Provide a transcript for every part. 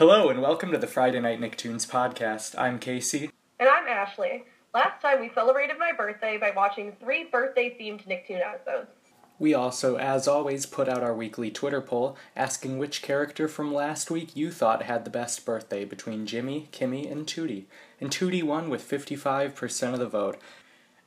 Hello and welcome to the Friday Night Nicktoons podcast. I'm Casey. And I'm Ashli. Last time we celebrated my birthday by watching three birthday themed Nicktoon episodes. We also, as always, put out our weekly Twitter poll asking which character from last week you thought had the best birthday between Jimmy, Kimmy, and Tootie. And Tootie won with 55% of the vote.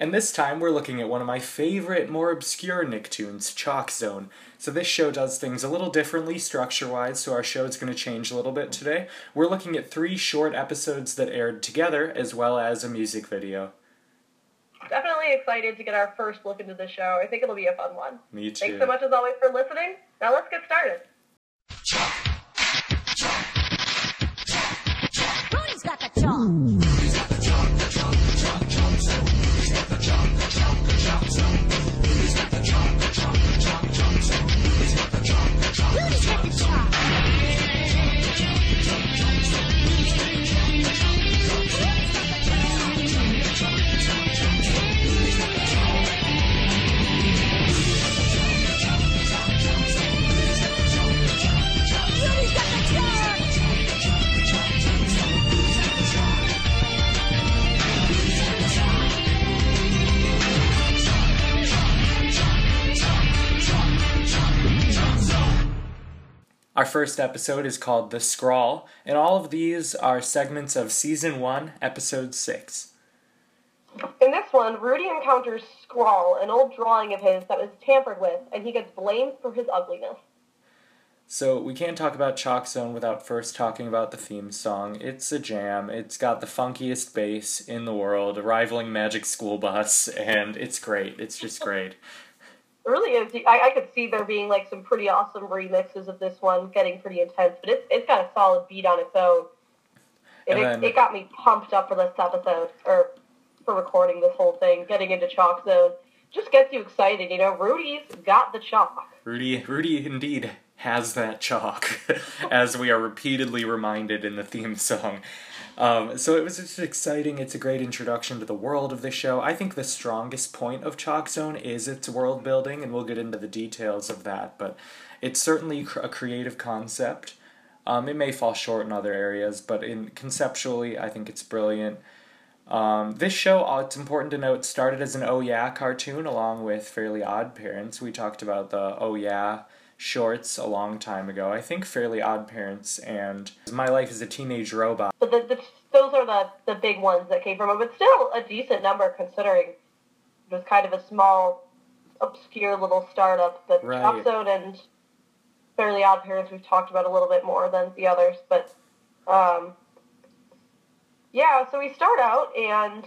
And this time we're looking at one of my favorite, more obscure Nicktoons, Chalk Zone. So this show does things a little differently structure-wise, so our show is going to change a little bit today. We're looking at three short episodes that aired together, as well as a music video. Definitely excited to get our first look into the show. I think it'll be a fun one. Me too. Thanks so much as always for listening. Now let's get started. Rudy's got the first episode is called The Skrawl, and all of these are segments of Season 1, Episode 6. In this one, Rudy encounters Skrawl, an old drawing of his that was tampered with, and he gets blamed for his ugliness. So we can't talk about Chalk Zone without first talking about the theme song. It's a jam. It's got the funkiest bass in the world, rivaling Magic School Bus, and it's great. It's just great. It really is. I, I could see there being like some pretty awesome remixes of this one, getting pretty intense, but it's it's got a solid beat on its own. It, then- it got me pumped up for this episode, or for recording this whole thing, getting into Chalk Zone. Just gets you excited, you know. Rudy's got the chalk. Rudy, Rudy indeed has that chalk, as we are repeatedly reminded in the theme song. Um, so it was just exciting. It's a great introduction to the world of the show. I think the strongest point of Chalk Zone is its world building, and we'll get into the details of that. But it's certainly a creative concept. Um, it may fall short in other areas, but in conceptually, I think it's brilliant. Um, this show, uh, it's important to note, started as an Oh Yeah cartoon along with Fairly Odd Parents. We talked about the Oh Yeah shorts a long time ago. I think Fairly Odd Parents and My Life as a Teenage Robot. But the, the, those are the, the big ones that came from it, but still a decent number considering it was kind of a small, obscure little startup. But Right. Chalk Zone and Fairly Odd Parents we've talked about a little bit more than the others. But um, yeah, so we start out and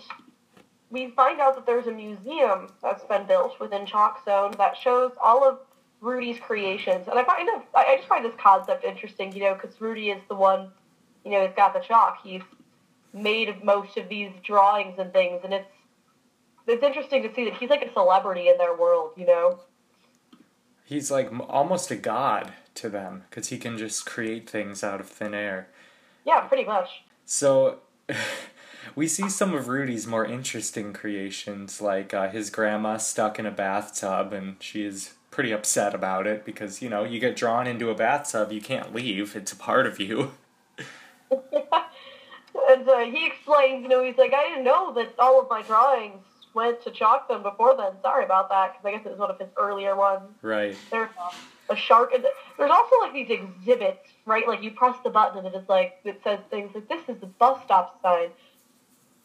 we find out that there's a museum that's been built within Chalk Zone that shows all of Rudy's creations. And I find it, I I just find this concept interesting, you know, because Rudy is the one, you know, he's got the chalk. He's made most of these drawings and things, and it's it's interesting to see that he's like a celebrity in their world, you know. He's like almost a god to them because he can just create things out of thin air. Yeah, pretty much. So we see some of Rudy's more interesting creations, like uh, his grandma stuck in a bathtub, and she is pretty upset about it because you know you get drawn into a bathtub, you can't leave; it's a part of you. And uh, he explains, you know, he's like, I didn't know that all of my drawings went to Chalk them before then. Sorry about that, because I guess it was one of his earlier ones. Right. There's a shark. and There's also like these exhibits, right? Like you press the button and it's like it says things like this is the bus stop sign,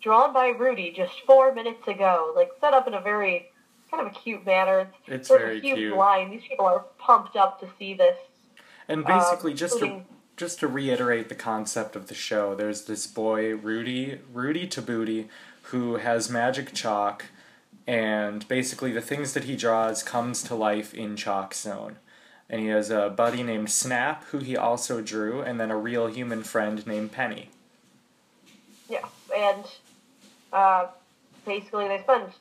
drawn by Rudy just four minutes ago. Like set up in a very kind of a cute manner. It's sort very of a huge cute. line. These people are pumped up to see this. And basically, Um, just to just to reiterate the concept of the show, there's this boy Rudy Rudy Tabootie who has magic chalk, and basically the things that he draws comes to life in Chalk Zone. And he has a buddy named Snap who he also drew, and then a real human friend named Penny. Yeah, and uh, basically they spend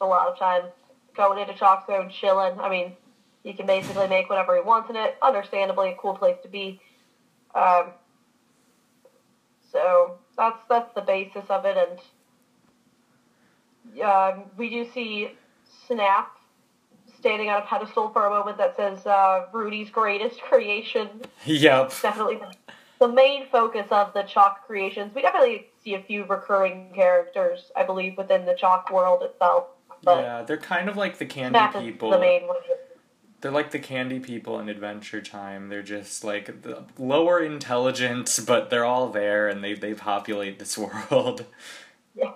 a lot of times going into Chalk Zone, chilling. I mean, he can basically make whatever he wants in it. Understandably, a cool place to be. Um, so that's that's the basis of it, and um, we do see Snap standing on a pedestal for a moment that says uh, Rudy's greatest creation. Yep. Definitely the main focus of the Chalk creations. We definitely see a few recurring characters, I believe, within the Chalk world itself. Yeah, they're kind of like the candy people. the. They're like the candy people in Adventure Time. They're just like the lower intelligence, but they're all there and they, they populate this world. Yeah.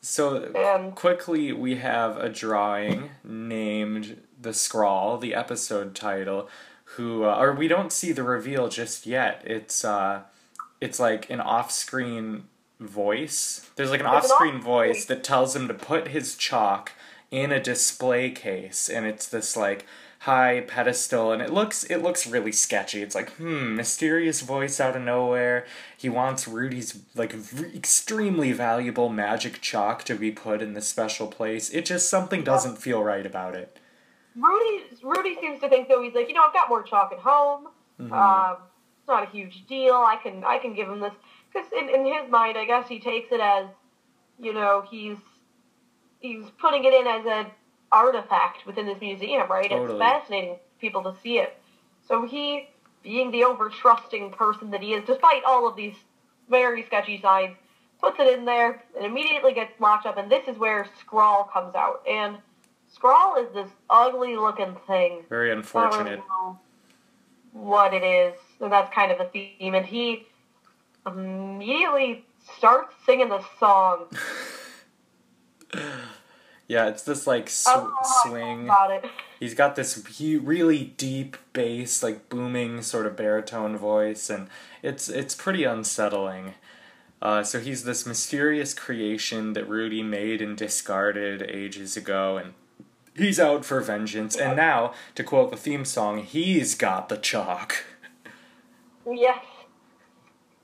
So And quickly, we have a drawing named The Skrawl, the episode title, who, uh, or we don't see the reveal just yet. It's, uh, it's like an off screen voice. There's like an off There's an screen off- voice that tells him to put his chalk in a display case, and it's this like high pedestal and it looks it looks really sketchy it's like hmm mysterious voice out of nowhere he wants rudy's like v- extremely valuable magic chalk to be put in this special place it just something doesn't feel right about it Rudy, Rudy seems to think though he's like, you know, I've got more chalk at home. Mhm. Um, it's not a huge deal. I can I can give him this because in, in his mind, I guess he takes it as, you know, he's he's putting it in as an artifact within this museum, right? Totally. It's fascinating for people to see it. So he, being the over trusting person that he is, despite all of these very sketchy signs, puts it in there and immediately gets locked up. And this is where Skrawl comes out. And Skrawl is this ugly looking thing. very I don't unfortunate really what it is. And that's kind of the theme. And he immediately starts singing the song. yeah it's this like sw- I don't know how I feel swing he's got this he really deep bass like booming sort of baritone voice and it's it's pretty unsettling. Uh, so he's this mysterious creation that rudy made and discarded ages ago and he's out for vengeance. And now to quote the theme song he's got the chalk. Yes,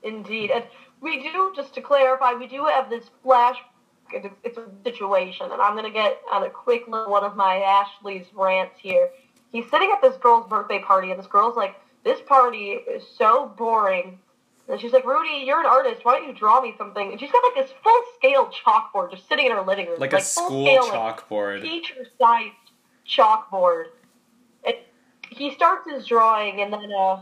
indeed. And we do, just to clarify, we do have this flash. It's a situation, and I'm going to get on a quick little one of my Ashli's rants here. He's sitting at this girl's birthday party, and this girl's like, "This party is so boring." And she's like, "Rudy, you're an artist. Why don't you draw me something?" And she's got like this full scale chalkboard just sitting in her living room, like a full school scale, like, chalkboard teacher sized chalkboard. And he starts his drawing, and then uh,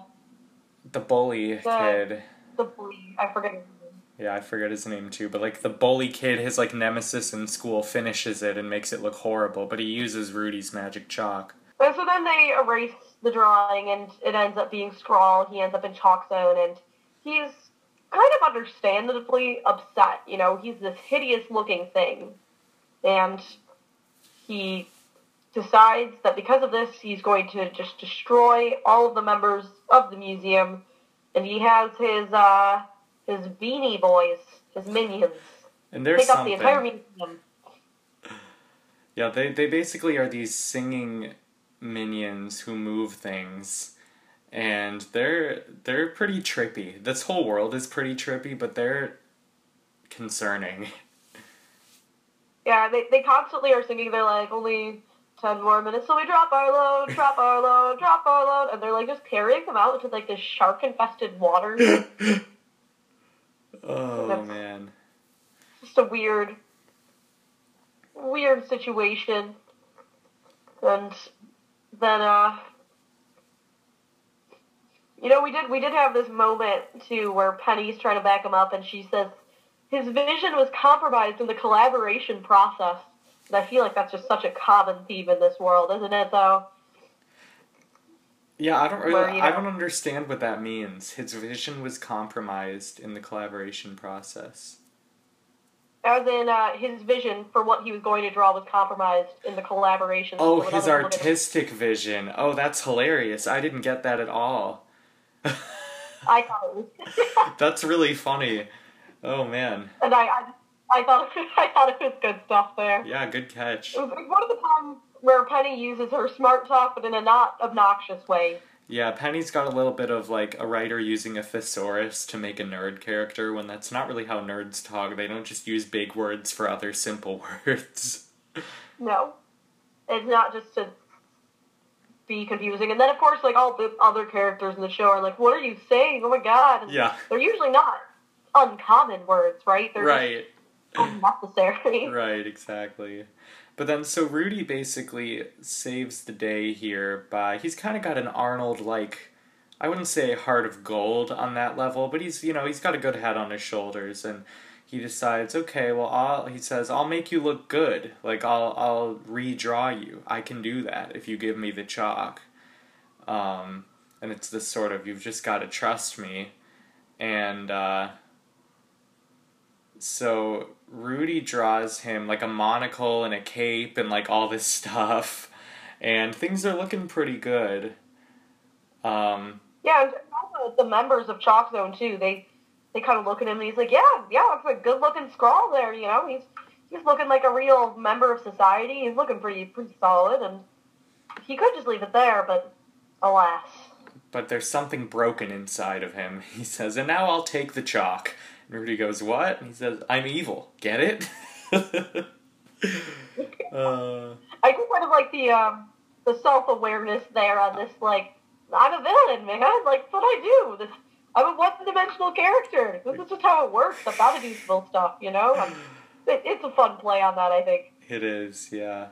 the bully The- kid the bully, I forget his name. yeah i forget his name too but like the bully kid his like nemesis in school finishes it and makes it look horrible but he uses rudy's magic chalk And so then they erase the drawing, and it ends up being Skrawl. He ends up in Chalk Zone, and he's kind of understandably upset. You know, he's this hideous looking thing, and he decides that because of this, he's going to just destroy all of the members of the museum, and he has his uh, his beanie boys, his minions, and there's take up the entire museum. Yeah, they they basically are these singing minions who move things, and they're they're pretty trippy. This whole world is pretty trippy, but they're concerning. Yeah, they, they constantly are singing. They're like, only 10 more minutes till we drop our load, drop our load, drop our load. And they're like just carrying them out into like this shark infested water. Oh man, just a weird, weird situation. And then, uh, you know, we did we did have this moment too where Penny's trying to back him up, and she says his vision was compromised in the collaboration process. I feel like that's just such a common theme in this world, isn't it? Though. yeah, I don't really, Where, you I don't understand what that means. His vision was compromised in the collaboration process. As in, uh, his vision for what he was going to draw was compromised in the collaboration. Oh, his artistic vision. Oh, that's hilarious. I didn't get that at all. I thought it was, That's really funny. Oh man. and I, I, I thought, I thought it was good stuff there. Yeah, good catch. It was like one of the times where Penny uses her smart talk, but in a not obnoxious way. Yeah, Penny's got a little bit of like a writer using a thesaurus to make a nerd character when that's not really how nerds talk. They don't just use big words for other simple words. No, it's not just to be confusing. And then, of course, like all the other characters in the show are like, "What are you saying? Oh my god!" And Yeah, they're usually not uncommon words, right? They're right. just unnecessary. Right, exactly. But then, so Rudy basically saves the day here by he's kind of got an Arnold like I wouldn't say heart of gold on that level, but he's you know he's got a good head on his shoulders, and he decides, okay, well, I'll, he says, I'll make you look good. Like I'll I'll redraw you. I can do that if you give me the chalk. Um, and it's this sort of you've just got to trust me, and uh, so Rudy draws him like a monocle and a cape and like all this stuff, and things are looking pretty good. Um, Yeah, and also the members of Chalk Zone too. They they kind of look at him and he's like, yeah, yeah, it's a good looking scrawl there. You know, he's he's looking like a real member of society. He's looking pretty pretty solid, and he could just leave it there, but alas. but there's something broken inside of him. He says, and now I'll take the chalk. And Rudy goes, what? And he says, I'm evil. Get it? uh, I just kind of like the um the self awareness there on this like I'm a villain, man. Like what I do. This I'm a one dimensional character. This is just how it works. I've got to do evil stuff, you know. It, it's a fun play on that, I think. it is, yeah.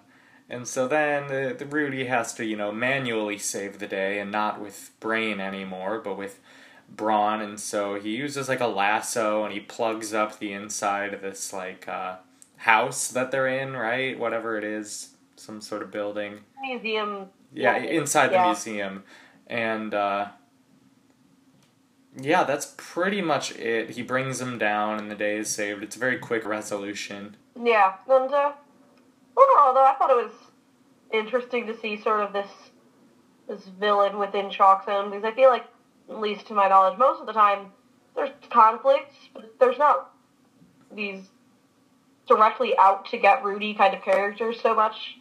And so then the, the Rudy has to, you know, manually save the day and not with brain anymore, but with brawn. And so he uses like a lasso and he plugs up the inside of this like uh, house that they're in, right? Whatever it is, some sort of building. Museum. Yeah, inside the museum. And uh, yeah, that's pretty much it. He brings him down and the day is saved. It's a very quick resolution. Yeah, and uh, overall, though, I thought it was interesting to see sort of this this villain within Chalk Zone because I feel like, at least to my knowledge, most of the time there's conflicts, but there's not these directly out to get Rudy kind of characters so much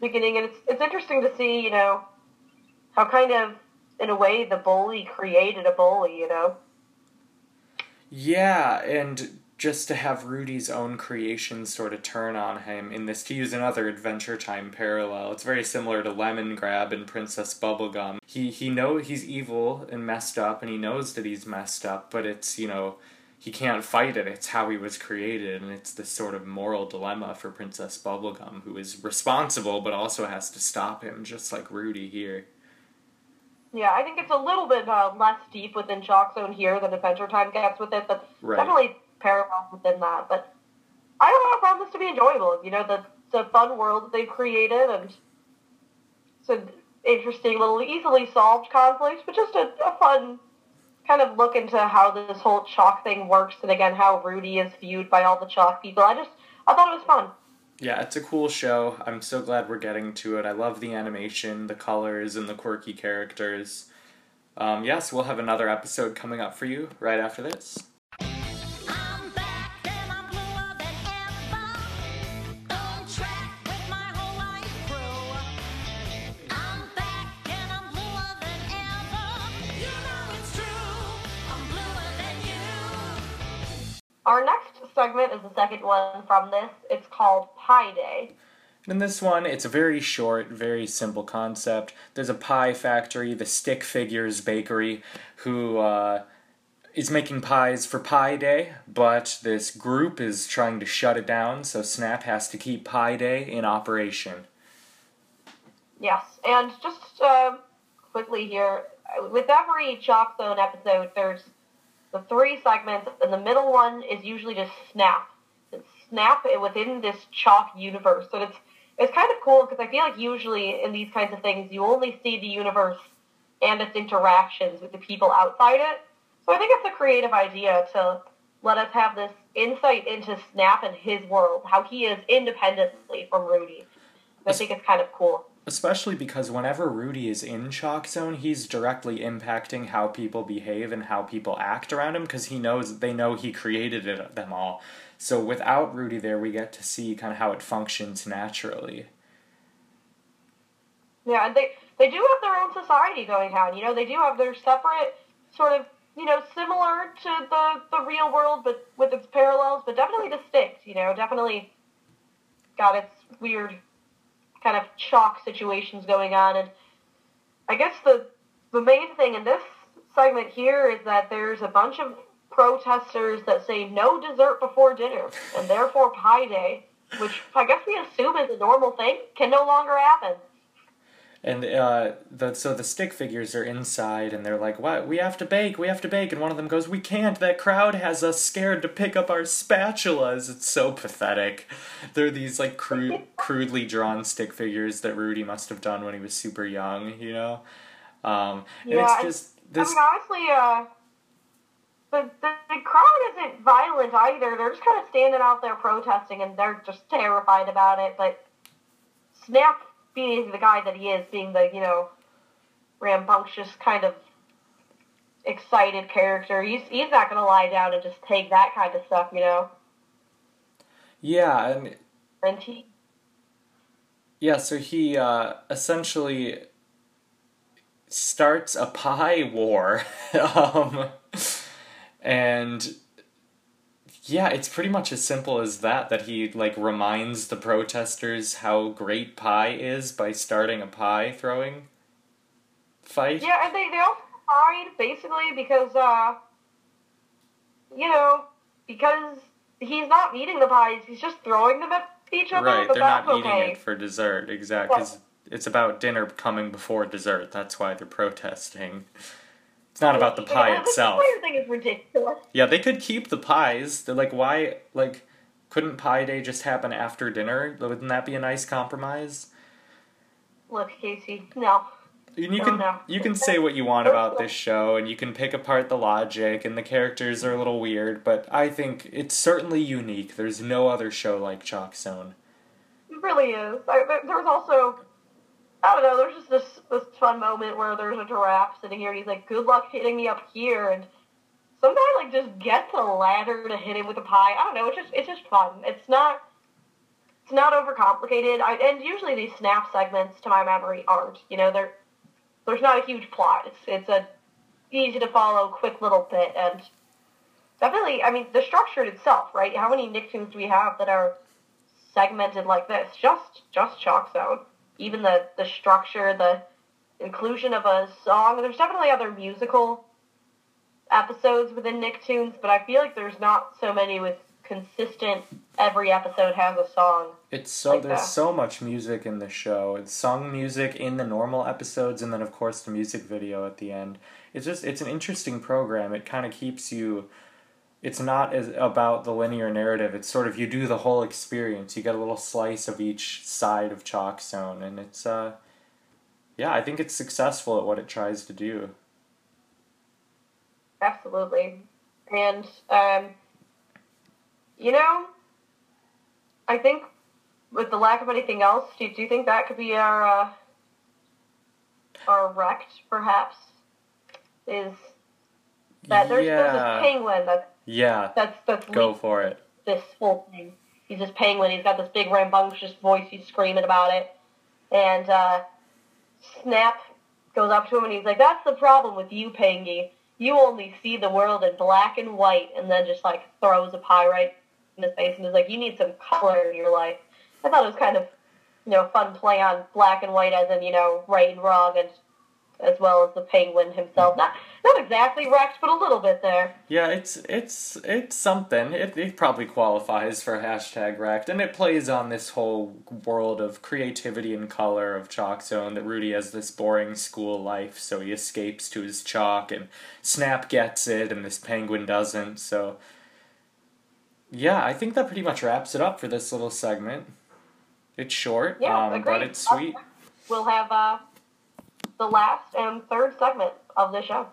beginning, and it's it's interesting to see, you know, how kind of in a way the bully created a bully, you know. Yeah, and just to have Rudy's own creation sort of turn on him in this, to use another Adventure Time parallel, it's very similar to Lemongrab and Princess Bubblegum. He he know he's evil and messed up, and he knows that he's messed up, but it's you know he can't fight it. It's how he was created, and it's this sort of moral dilemma for Princess Bubblegum, who is responsible but also has to stop him, just like Rudy here. Yeah, I think it's a little bit uh, less deep within Chalk Zone here than Adventure Time gets with it, but Right. definitely parallels within that. But I I found this to be enjoyable. You know, the the fun world they've created and some interesting little easily solved conflicts, but just a, a fun kind of look into how this whole chalk thing works and again how Rudy is viewed by all the chalk people. I just I thought it was fun. Yeah, it's a cool show. I'm so glad we're getting to it. I love the animation, the colors, and the quirky characters. Um, yes, we'll have another episode coming up for you right after this. Our next segment is the second one from this. It's called Pie Day. In this one, it's a very short, very simple concept. There's a pie factory, the Stick Figures Bakery, who uh, is making pies for Pie Day, but this group is trying to shut it down, so Snap has to keep Pie Day in operation. Yes, and just uh, quickly here, with every Chalk Zone episode, there's the three segments, and the middle one is usually just Snap. It's Snap within this Chalk universe, So it's it's kind of cool because I feel like usually in these kinds of things, you only see the universe and its interactions with the people outside it. So I think it's a creative idea to let us have this insight into Snap and his world, how he is independently from Rudy. I think it's kind of cool. Especially because whenever Rudy is in Chalk Zone, he's directly impacting how people behave and how people act around him because he knows they know he created it, them all. So without Rudy there, we get to see kind of how it functions naturally. Yeah, and they they do have their own society going on. You know, they do have their separate sort of you know similar to the the real world, but with its parallels, but definitely distinct. You know, definitely got its weird kind of chalk situations going on, and I guess the the main thing in this segment here is that there's a bunch of protesters that say no dessert before dinner, and therefore Pie Day, which I guess we assume is a normal thing, can no longer happen. And uh, the so the stick figures are inside, and they're like, "What? We have to bake. We have to bake." And one of them goes, "We can't. That crowd has us scared to pick up our spatulas." It's so pathetic. They're these like crude, crudely drawn stick figures that Rudy must have done when he was super young, you know. Um, and Yeah, it's just I this. mean, honestly, uh, the, the the crowd isn't violent either. They're just kind of standing out there protesting, and they're just terrified about it. But Snap, being the guy that he is, being the you know rambunctious kind of excited character, he's he's not gonna lie down and just take that kind of stuff, you know. Yeah, and And he Yeah, so he uh, essentially starts a pie war. um, and yeah, it's pretty much as simple as that that he like reminds the protesters how great pie is by starting a pie throwing fight. Yeah, and they, they all hide basically because, uh, you know, because he's not eating the pies, he's just throwing them at each other. right, they're not eating okay. it for dessert, exactly. it's about dinner coming before dessert. That's why they're protesting. It's not about the pie Yeah, itself. The thing is ridiculous. Yeah, they could keep the pies. They're like, why? Like, couldn't Pie Day just happen after dinner? Wouldn't that be a nice compromise? Look, Casey, no. And you No, can no. you can say what you want about this show, and you can pick apart the logic, and the characters are a little weird, but I think it's certainly unique. There's no other show like Chalk Zone. It really is. I, there, there was also, I don't know, there's just this, this fun moment where there's a giraffe sitting here and he's like, good luck hitting me up here. And some guy, like, just gets a ladder to hit him with a pie. I don't know, it's just, it's just fun. It's not, it's not overcomplicated. I, and usually these snap segments, to my memory, aren't. You know, they're, there's not a huge plot. It's, it's a easy to follow, quick little bit. And definitely, I mean, the structure itself, right? How many Nicktoons do we have that are segmented like this. Just just Chalk Zone. Even the the structure, the inclusion of a song. There's definitely other musical episodes within Nicktoons, but I feel like there's not so many with consistent. Every episode has a song. It's so Like there's that. so much music in the show. It's sung music in the normal episodes, and then of course the music video at the end. It's just it's an interesting program. It kind of keeps you. It's not as about the linear narrative. It's sort of you do the whole experience. You get a little slice of each side of Chalk Zone, and it's uh, yeah, I think it's successful at what it tries to do. Absolutely. And um, you know, I think with the lack of anything else, do, do you think that could be our uh, our wrecked perhaps? Is that there's, there's yeah, this penguin that's yeah, that's that's go for it. this whole thing. He's this penguin. He's got this big rambunctious voice. He's screaming about it, and uh, Snap goes up to him and he's like, "That's the problem with you, Pangy. You only see the world in black and white." And then just like throws a pie right in his face and is like, "You need some color in your life." I thought it was kind of, you know, fun play on black and white as in you know right and wrong, and as well as the penguin himself. Not not exactly wrecked, but a little bit there. Yeah, it's it's it's something. It it probably qualifies for hashtag wrecked, and it plays on this whole world of creativity and color of Chalk Zone. That Rudy has this boring school life, so he escapes to his chalk, and Snap gets it, and this penguin doesn't. So, yeah, I think that pretty much wraps it up for this little segment. It's short, Yeah, um, but it's sweet. We'll have uh, the last and third segment of the show.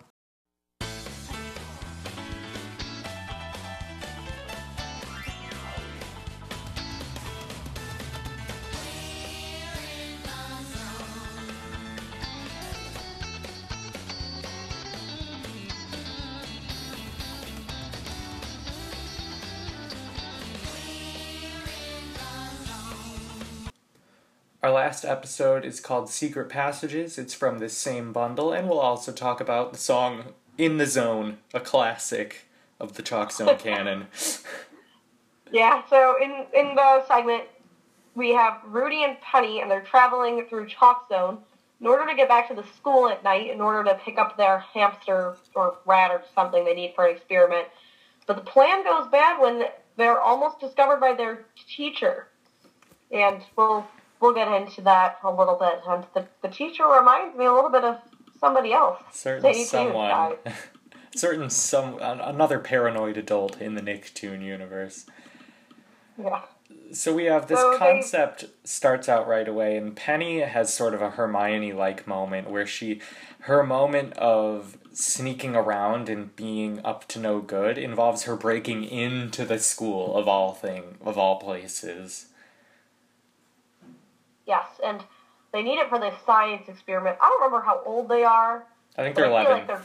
Last episode is called Secret Passages. It's from this same bundle, and we'll also talk about the song In the Zone, a classic of the Chalk Zone canon. Yeah, so in, in the segment, we have Rudy and Penny, and they're traveling through Chalk Zone in order to get back to the school at night, in order to pick up their hamster or rat or something they need for an experiment. But the plan goes bad when they're almost discovered by their teacher. And we'll we'll get into that a little bit. And the, the teacher reminds me a little bit of somebody else. certain Say you too, someone, certain some another paranoid adult in the Nicktoon universe. Yeah. So we have this So they- concept starts out right away, and Penny has sort of a Hermione like moment where she, her moment of sneaking around and being up to no good involves her breaking into the school of all thing of all places. Yes, and they need it for this science experiment. I don't remember how old they are. I think they're I eleven. like they're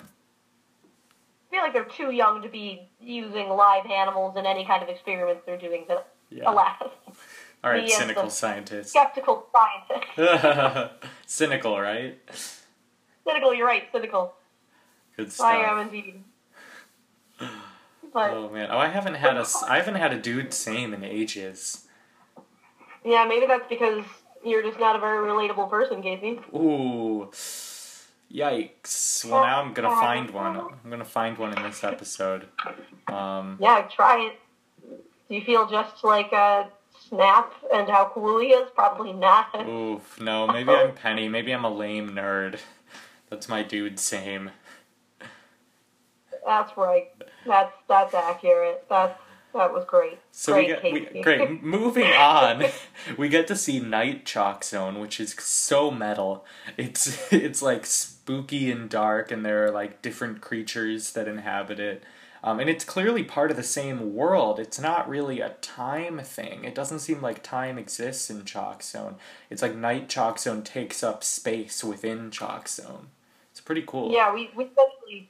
I feel like they're too young to be using live animals in any kind of experiments they're doing to yeah. alas. All right, cynical scientist. Skeptical scientist. cynical, right? cynical, you're right, cynical. Good stuff. I am indeed. But Oh man, oh I haven't had a I haven't had a dude same in ages. yeah, maybe that's because you're just not a very relatable person, Casey. Ooh, yikes! Well, now I'm gonna find one. I'm gonna find one in this episode. Um, Yeah, try it. Do you feel just like uh, Snap and how cool he is? Probably not. oof, no, maybe I'm Penny. Maybe I'm a lame nerd. That's my dude same. That's right. That's that's accurate. That's that was great. So great, we get we, great. Moving on, we get to see Night Chalk Zone, which is so metal. It's it's like spooky and dark, and there are like different creatures that inhabit it. Um, and it's clearly part of the same world. It's not really a time thing. It doesn't seem like time exists in Chalk Zone. It's like Night Chalk Zone takes up space within Chalk Zone. It's pretty cool. Yeah, we we especially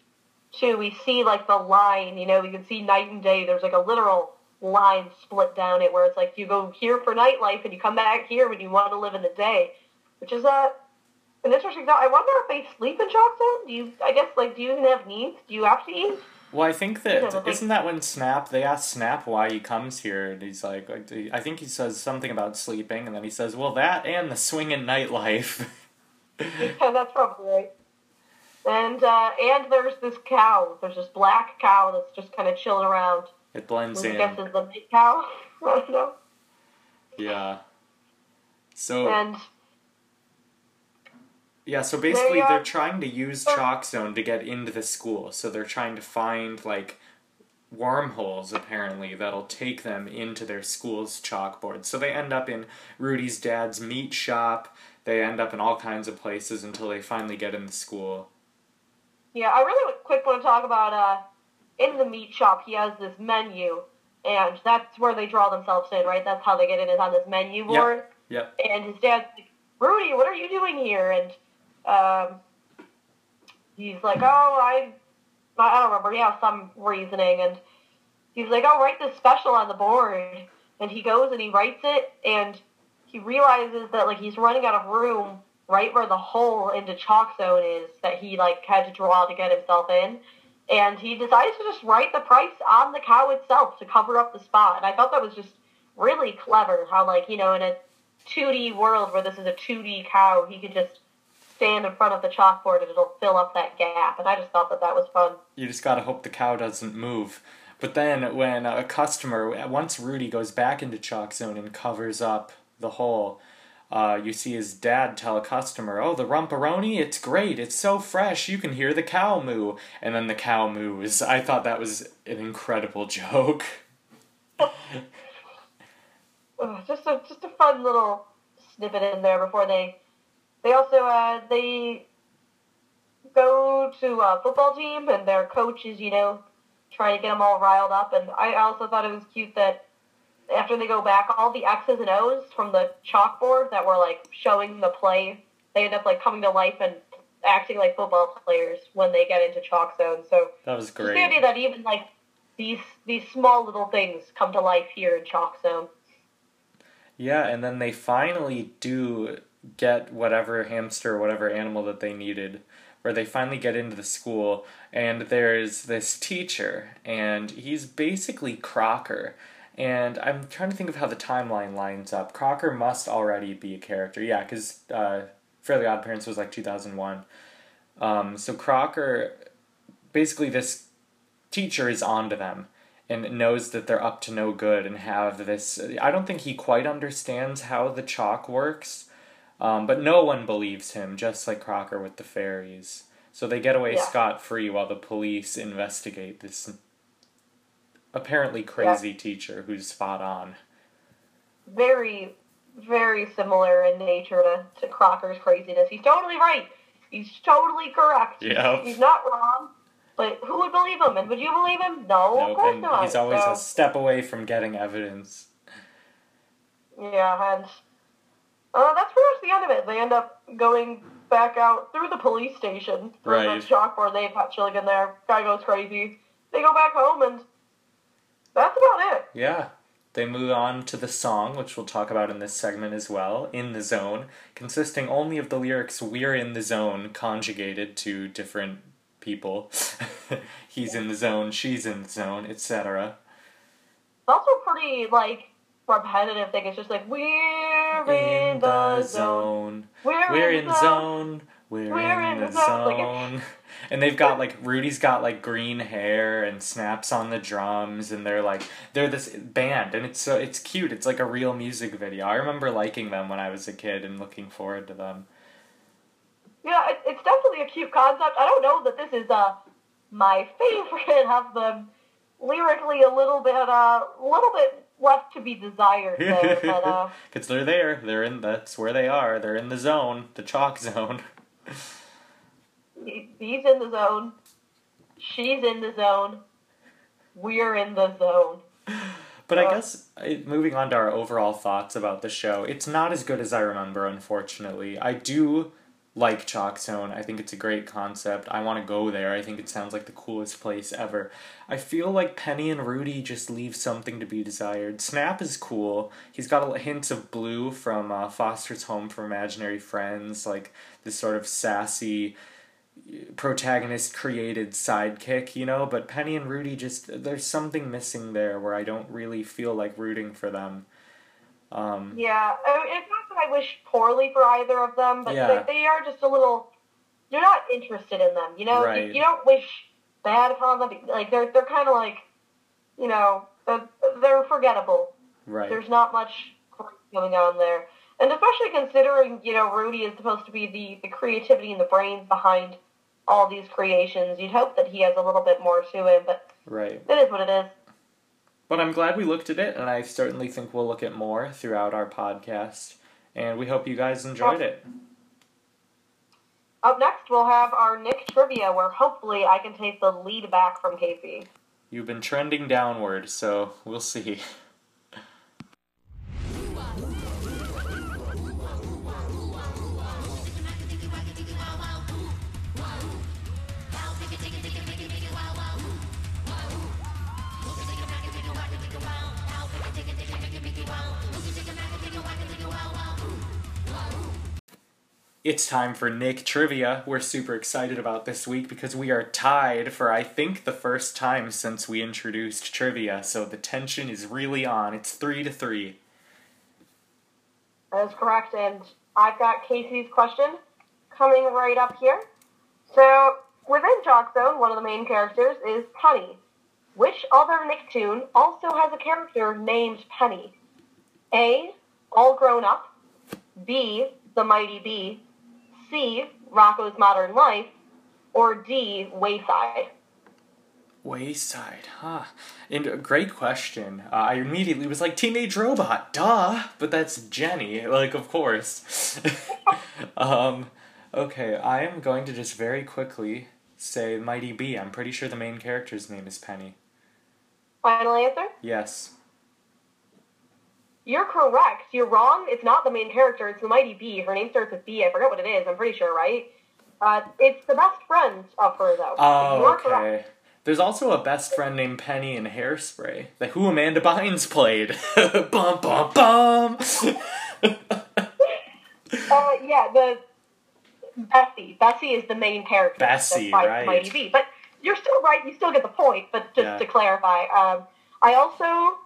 too we see like the line. You know, we can see night and day. There's like a literal line split down it where it's like you go here for nightlife and you come back here when you want to live in the day, which is a an interesting thought. I wonder if they sleep in Zone. Do you? I guess like do you even have needs? Do you have to eat? Well, I think that isn't that when Snap they ask Snap why he comes here, and he's like, like, I think he says something about sleeping, and then he says, "Well, that and the swinging nightlife." Yeah, that's probably right. And uh, and there's this cow. There's this black cow that's just kind of chilling around. it blends I in, guess is the night cow. I don't know. yeah. So And yeah, so basically They, uh, they're trying to use Chalk Zone to get into the school. So they're trying to find like wormholes apparently that'll take them into their school's chalkboard. So they end up in Rudy's dad's meat shop. They end up in all kinds of places until they finally get in the school. Yeah, I really quick want to talk about uh, in the meat shop. He has this menu, and that's where they draw themselves in, right? That's how they get in is on this menu board. Yep. And his dad's like, Rudy, what are you doing here? And um, he's like, oh, I, I don't remember. He has some reasoning, and he's like, oh, write this special on the board. And he goes and he writes it, and he realizes that like he's running out of room right where the hole into chalk zone is that he like had to draw to get himself in. And he decides to just write the price on the cow itself to cover up the spot. And I thought that was just really clever how like, you know, in a 2D world where this is a 2D cow, he could just stand in front of the chalkboard and it'll fill up that gap. And I just thought that that was fun. You just gotta hope the cow doesn't move. But then when a customer, once Rudy goes back into Chalk Zone and covers up the hole, uh, you see his dad tell a customer, "Oh, the rumparoni, it's great. It's so fresh. You can hear the cow moo." And then the cow moos. I thought that was an incredible joke. Just a just a fun little snippet in there before they they also uh, they go to a football team and their coach is you know trying to get them all riled up and I also thought it was cute that after they go back all the X's and O's from the chalkboard that were like showing the play they end up like coming to life and acting like football players when they get into chalk zone so That was it's the great. idea that even like these these small little things come to life here in chalk zone Yeah, and then they finally do get whatever hamster or whatever animal that they needed, where they finally get into the school, and there's this teacher, and he's basically Crocker. And I'm trying to think of how the timeline lines up. Crocker must already be a character, yeah, because uh, Fairly Odd Parents was like 2001. Um, so Crocker, basically, this teacher is onto them and knows that they're up to no good and have this. I don't think he quite understands how the chalk works, um, but no one believes him, just like Crocker with the fairies. So they get away Yeah. scot free while the police investigate this apparently crazy teacher who's spot on. Very, very similar in nature to, to Crocker's craziness. He's totally right. He's totally correct. Yeah. He's not wrong. But who would believe him? And would you believe him? No, of course not. he's always So- a step away from getting evidence. Yeah, and uh, that's pretty much the end of it. They end up going back out through the police station, through Right. the chalkboard. They've actually been there. Guy goes crazy. They go back home, and that's about it. Yeah. They move on to the song, which we'll talk about in this segment as well, In the Zone, consisting only of the lyrics We're in the Zone conjugated to different people. He's in the zone, she's in the zone, etc. It's also pretty like repetitive thing. It's just like we're in, the, zone. We're, We're in, in the the zone. zone. We're, We're in, in the the zone. Like- zone. and they've got like Rudy's got like green hair and snaps on the drums and they're like they're this band and it's so it's cute. It's like a real music video. I remember liking them when I was a kid and looking forward to them. Yeah, it, it's definitely a cute concept. I don't know that this is uh my favorite of them. Lyrically, a little bit, uh, a little bit left to be desired but uh, they're there. They're in that's where they are. They're in the zone, the chalk zone. he- he's in the zone. She's in the zone. We're in the zone. But I Uh, guess uh, moving on to our overall thoughts about the show, it's not as good as I remember, unfortunately. I do like Chalk Zone. I think it's a great concept. I want to go there. I think it sounds like the coolest place ever. I feel like Penny and Rudy just leave something to be desired. Snap is cool. He's got a hints of Bloo from uh, Foster's Home for Imaginary Friends, like this sort of sassy protagonist created sidekick, you know, but Penny and Rudy just there's something missing there where I don't really feel like rooting for them. Um Yeah, I mean, it's not that I wish poorly for either of them, but Yeah. they, they are just a little. You're not interested in them, you know. Right. You, you don't wish bad upon them. Like they're they're kind of like, you know, they're, they're forgettable. right. There's not much going on there, and especially considering you know Rudy is supposed to be the the creativity and the brains behind all these creations. You'd hope that he has a little bit more to him, but Right. it is what it is. But I'm glad we looked at it and I certainly think we'll look at more throughout our podcast. And we hope you guys enjoyed it. Up next, we'll have our Nick trivia, where hopefully I can take the lead back from Casey. You've been trending downward, so we'll see. It's time for Nick Trivia. We're super excited about this week because we are tied for, I think, the first time since we introduced trivia, so the tension is really on. It's three to three. That is correct, and I've got Casey's question coming right up here. So, within Chalk Zone, one of the main characters is Penny. Which other Nicktoon also has a character named Penny? A. All Grown Up. B. The Mighty B. C. Rocko's Modern Life. Or D. Wayside. Wayside, huh? And a great question. Uh, I immediately was like, Teenage Robot, duh! But that's Jenny, like, of course. um, okay, I am going to just very quickly say Mighty B. I'm pretty sure the main character's name is Penny. Final answer? Yes. You're correct. You're wrong. It's not the main character. It's the Mighty B. Her name starts with B. I forget what it is. I'm pretty sure, right? Uh, it's the best friend of her, though. Oh, are correct. okay. There's also a best friend named Penny in Hairspray, that who Amanda Bynes played. bum bum bum. Uh, yeah, the Bessie. Bessie is the main character. Bessie, right. Mighty B. But you're still right. You still get the point. But just Yeah. to clarify, um, I also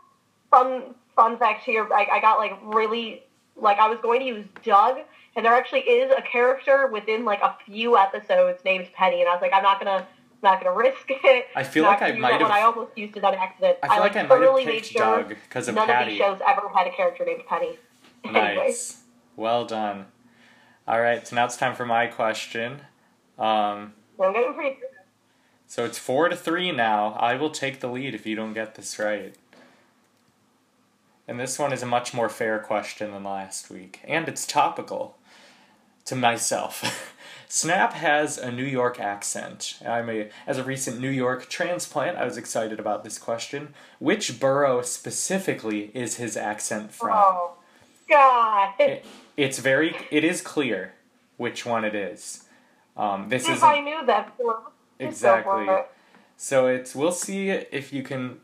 fun fun fact here. I, I got like really like I was going to use Doug, and there actually is a character within like a few episodes named Penny, and I was like, I'm not gonna Not gonna risk it. I feel not like I might have- I almost used it on accident. I feel like, I might totally have made sure Doug because of none of Patti. these shows ever had a character named Penny. Anyway. Nice. Well done. All right, so now it's time for my question. Um, I'm getting pretty. so it's four to three now. I will take the lead if you don't get this right. And this one is a much more fair question than last week, and it's topical to myself. Snap has a New York accent. I'm a as a recent New York transplant. I was excited about this question. Which borough specifically is his accent from? Oh, God. It- it's very it is clear which one it is. Um, this if is I knew that, before, just go for exactly so. It's we'll see if you can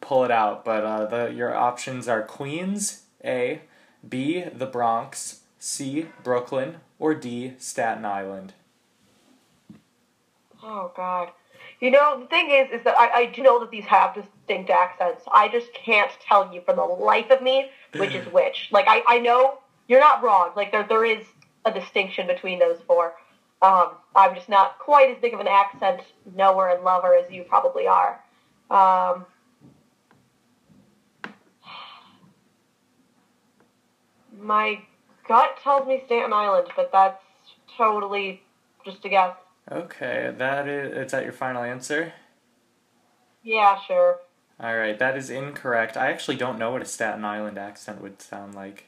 pull it out. But uh, the your options are Queens, A, B, the Bronx, C, Brooklyn, or D, Staten Island. Oh God. You know, the thing is, is that I, I do know that these have distinct accents. I just can't tell you for the life of me which is which. Like I, I know you're not wrong. Like there there is a distinction between those four. Um, I'm just not quite as big of an accent knower and lover as you probably are. Um, my gut tells me Staten Island, but that's totally just a guess. Okay, that is is that your final answer? Yeah, sure. All right, that is incorrect. I actually don't know what a Staten Island accent would sound like.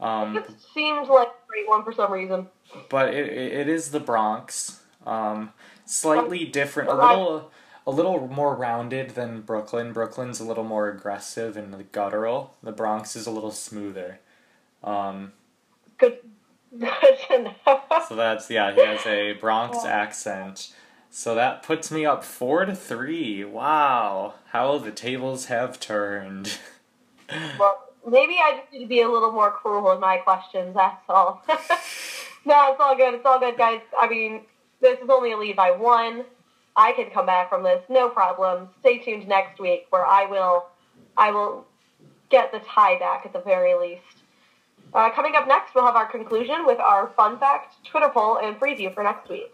Um, It seems like a great one for some reason. but it, it, it is the Bronx. Um, slightly different, a little a little more rounded than Brooklyn. Brooklyn's a little more aggressive and guttural. The Bronx is a little smoother. Um, Good. Good to know. so that's yeah, he has a Bronx accent. So that puts me up four to three. Wow, how the tables have turned. well, maybe I just need to be a little more cruel in my questions. That's all. no, it's all good. It's all good, guys. I mean, this is only a lead by one. I can come back from this, no problem. Stay tuned next week, where I will, I will get the tie back at the very least. Uh, coming up next, we'll have our conclusion with our fun fact, Twitter poll, and preview for next week.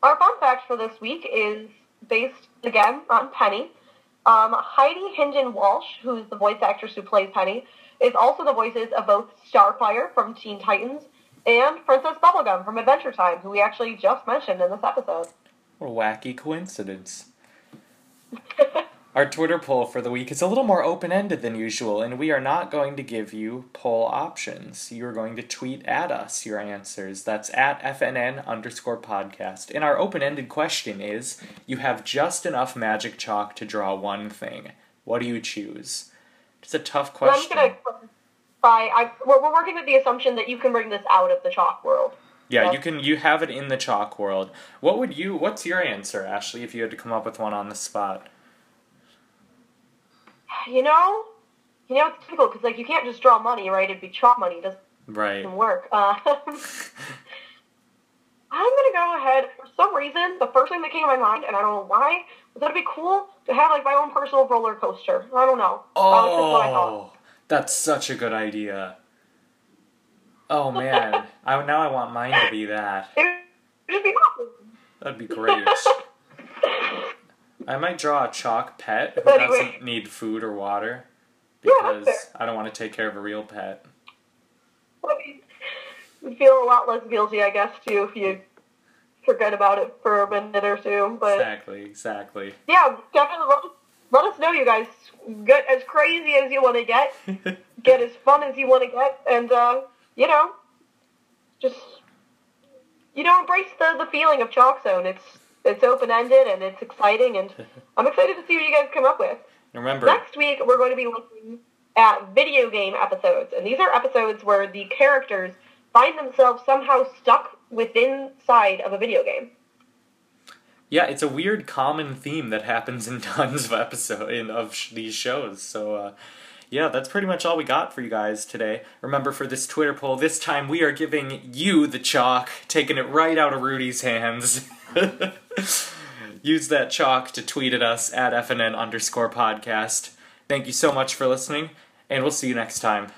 Our fun fact for this week is based again on Penny. Um, Heidi Hynden Walsh, who's the voice actress who plays Penny, is also the voices of both Starfire from Teen Titans and Princess Bubblegum from Adventure Time, who we actually just mentioned in this episode. What a wacky coincidence. Our Twitter poll for the week is a little more open ended than usual, and we are not going to give you poll options. You are going to tweet at us your answers. That's at FNN underscore podcast. And our open ended question is you have just enough magic chalk to draw one thing. What do you choose? It's a tough I'm question. going to clarify. I, we're, we're working with the assumption that you can bring this out of the chalk world. Yeah, Yeah. you can you have it in the chalk world. What would you what's your answer, Ashli, if you had to come up with one on the spot? You know, you know it's difficult because like you can't just draw money, right? It'd be chalk money. It doesn't Right. work. Uh, I'm gonna go ahead. For some reason, the first thing that came to my mind, and I don't know why, was that it'd be cool to have like my own personal roller coaster. I don't know. That what I. Oh, that's such a good idea. Oh man, I now I want mine to be that. It would be awesome. That'd be great. I might draw a chalk pet who Anyway. doesn't need food or water Yeah, because I don't want to take care of a real pet. I mean, you'd feel a lot less guilty, I guess, too, if you forget about it for a minute or two. But Exactly, exactly. yeah, definitely let, let us know, you guys. Get as crazy as you want to get, get as fun as you want to get, and uh, you know, just you know, embrace the the feeling of Chalk Zone. It's it's open ended and it's exciting, and I'm excited to see what you guys come up with. Remember, Next week, we're going to be looking at video game episodes, and these are episodes where the characters find themselves somehow stuck within side of a video game. yeah, it's a weird common theme that happens in tons of episode of sh- these shows. So, uh, yeah, that's pretty much all we got for you guys today. Remember, for this Twitter poll, this time we are giving you the chalk, taking it right out of Rudy's hands. Use that chalk to tweet at us at FNN underscore podcast. Thank you so much for listening, and we'll see you next time.